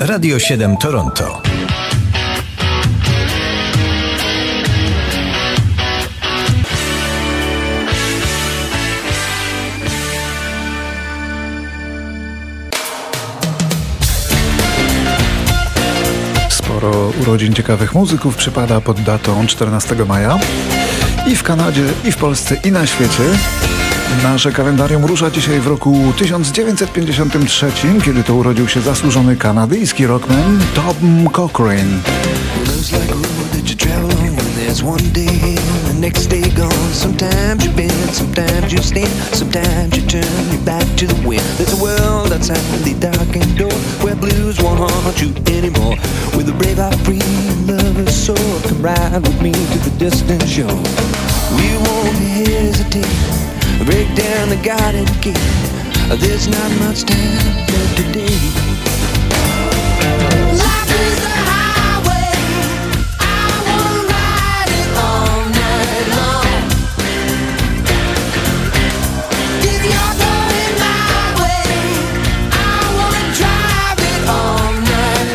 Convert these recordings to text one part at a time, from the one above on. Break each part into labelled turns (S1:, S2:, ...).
S1: Radio 7 Toronto.
S2: Sporo urodzin ciekawych muzyków przypada pod datą 14 maja. I w Kanadzie, i w Polsce, i na świecie. Nasze kalendarium rusza dzisiaj w roku 1953, kiedy to urodził się zasłużony kanadyjski rockman Tom Cochrane. The. There's a ride down the garden gate. There's not much time today.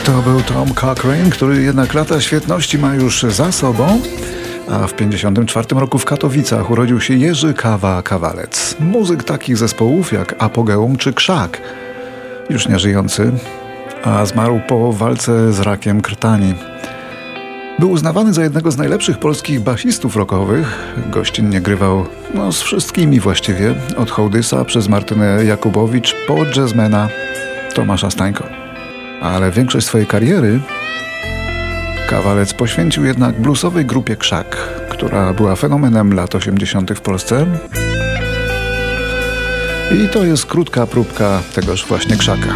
S2: To był Tom Cochrane, który jednak lata świetności ma już za sobą. A w 1954 roku w Katowicach urodził się Jerzy Kawa Kawalec. Muzyk takich zespołów jak Apogeum czy Krzak. Już nie żyjący, a zmarł po walce z rakiem krtani. Był uznawany za jednego z najlepszych polskich basistów rockowych. Gościnnie grywał no, z wszystkimi właściwie, od Hołdysa przez Martynę Jakubowicz po jazzmena Tomasza Stańko ale większość swojej kariery Kawalec poświęcił jednak bluesowej grupie Krzak, która była fenomenem lat 80. w Polsce. I to jest krótka próbka tegoż właśnie Krzaka.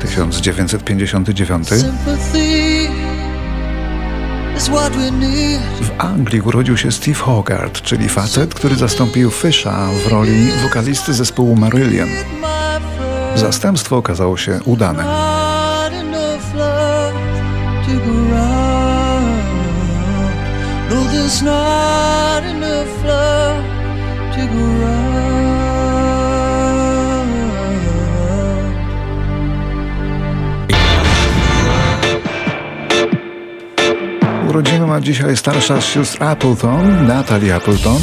S2: 1959 w Anglii urodził się Steve Hogarth, czyli facet, który zastąpił Fisha w roli wokalisty zespołu Marillion. Zastępstwo okazało się udane. not Urodziny ma dzisiaj starsza z sióstr Appleton, Natalie Appleton.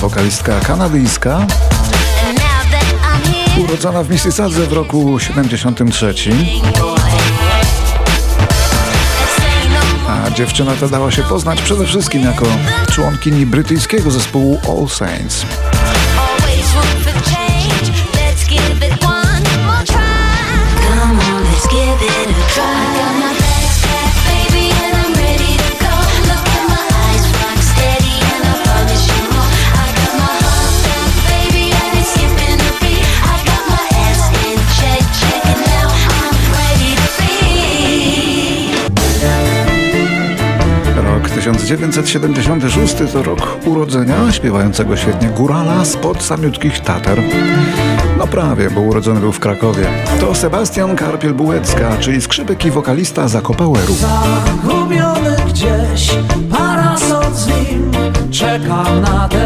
S2: Wokalistka kanadyjska. Urodzona w Mississadze w roku 73. A dziewczyna ta dała się poznać przede wszystkim jako członkini brytyjskiego zespołu All Saints. 1976 to rok urodzenia śpiewającego świetnie górala spod samiutkich Tatar. No prawie, bo urodzony był w Krakowie. To Sebastian Karpiel-Bułecka, czyli skrzypek i wokalista Zakopoweru. Zagubiony gdzieś, parasol z nim czeka na deszcz.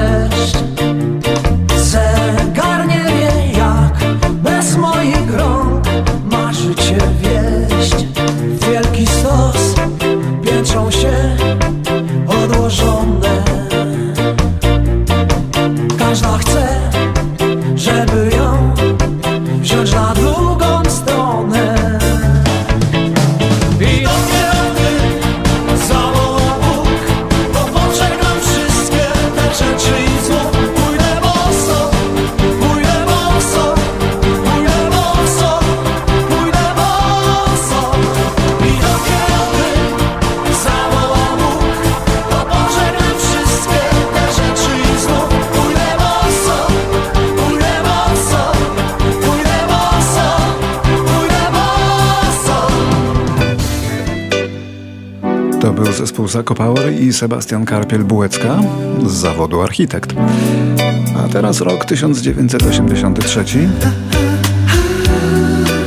S2: Zespół Zakopower i Sebastian Karpiel-Bułecka z zawodu architekt. A teraz rok 1983.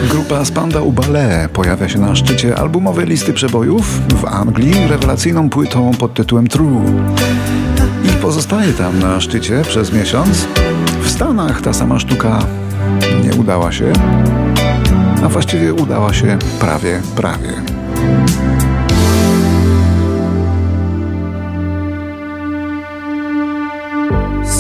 S2: Grupa Spandau Ballet pojawia się na szczycie albumowej listy przebojów w Anglii rewelacyjną płytą pod tytułem True. I pozostaje tam na szczycie przez miesiąc. W Stanach ta sama sztuka nie udała się, a właściwie udała się prawie, prawie.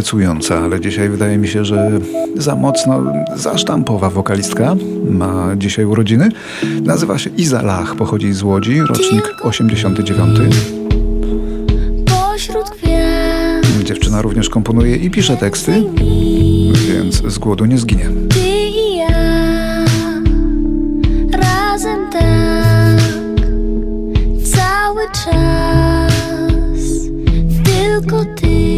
S2: Obiecująca, ale dzisiaj wydaje mi się, że za mocno, za sztampowa wokalistka. Ma dzisiaj urodziny. Nazywa się Iza Lach, pochodzi z Łodzi, rocznik 89. Dziewczyna również komponuje i pisze teksty, więc z głodu nie zginie. To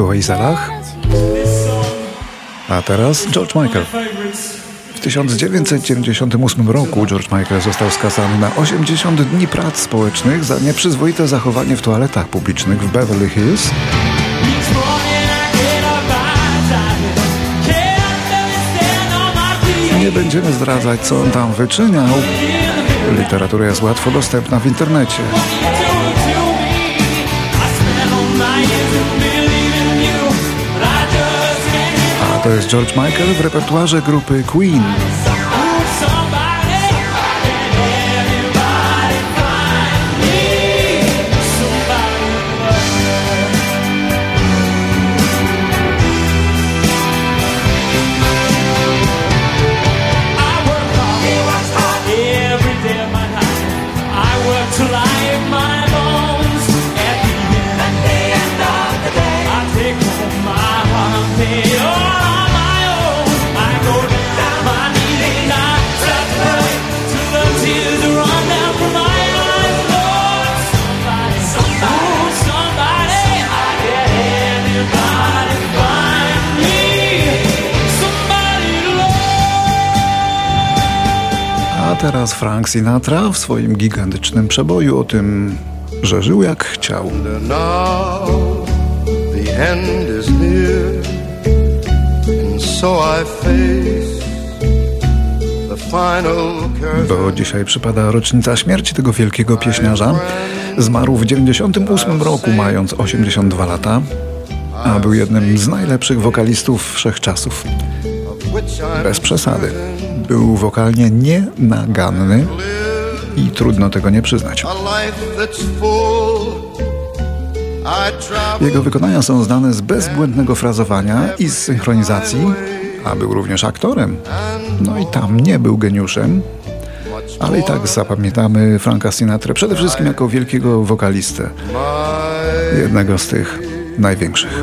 S2: była Izalach. A teraz George Michael. W 1998 roku George Michael został skazany na 80 dni prac społecznych za nieprzyzwoite zachowanie w toaletach publicznych w Beverly Hills. Nie będziemy zdradzać, co on tam wyczyniał. Literatura jest łatwo dostępna w internecie. To jest George Michael w repertuarze grupy Queen. Teraz Frank Sinatra w swoim gigantycznym przeboju o tym, że żył jak chciał. Bo dzisiaj przypada rocznica śmierci tego wielkiego pieśniarza. Zmarł w 98 roku, mając 82 lata, a był jednym z najlepszych wokalistów wszechczasów. Bez przesady był wokalnie nienaganny i trudno tego nie przyznać. Jego wykonania są znane z bezbłędnego frazowania i z synchronizacji, a był również aktorem. No i tam nie był geniuszem, ale i tak zapamiętamy Franka Sinatra przede wszystkim jako wielkiego wokalistę. Jednego z tych największych.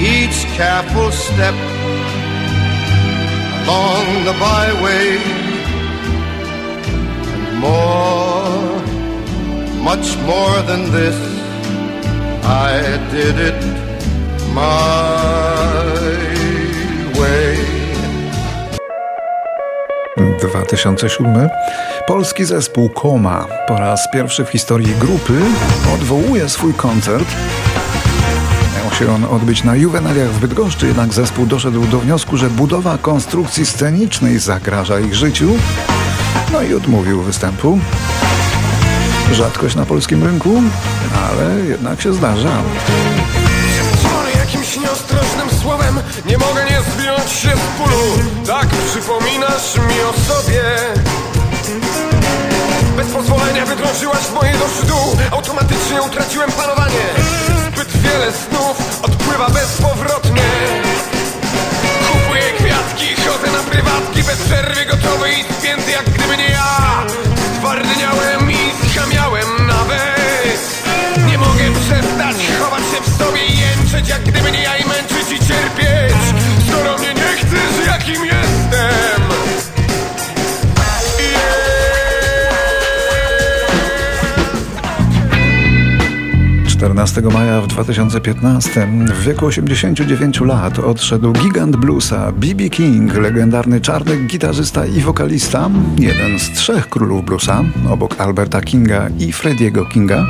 S3: each careful step along the byway, and more, much more than this, I did it my way.
S2: 2007 polski zespół Koma po raz pierwszy w historii grupy odwołuje swój koncert. Się on odbyć na Juwenaliach w Bydgoszczy, jednak zespół doszedł do wniosku, że budowa konstrukcji scenicznej zagraża ich życiu, no i odmówił występu. Rzadkość na polskim rynku, ale jednak się zdarza.
S4: jakimś nieostrożnym słowem Nie mogę nie zdjąć się z pulu Tak przypominasz mi o sobie. Bez pozwolenia wydrążyłaś w mojej duszy dół Automatycznie utraciłem panowanie. Zbyt wiele snów odpływa bezpowrotnie. Kupuję kwiatki, chodzę na prywatki Bez przerwy gotowy i spięty jak
S2: 14 maja w 2015 w wieku 89 lat odszedł gigant bluesa B.B. King, legendarny czarny gitarzysta i wokalista, jeden z trzech królów bluesa, obok Alberta Kinga i Frediego Kinga.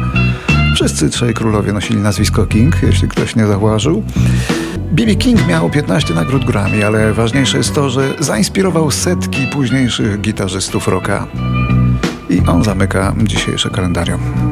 S2: Wszyscy trzej królowie nosili nazwisko King, jeśli ktoś nie zauważył. B.B. King miał 15 nagród Grammy, ale ważniejsze jest to, że zainspirował setki późniejszych gitarzystów rocka. I on zamyka dzisiejsze kalendarium.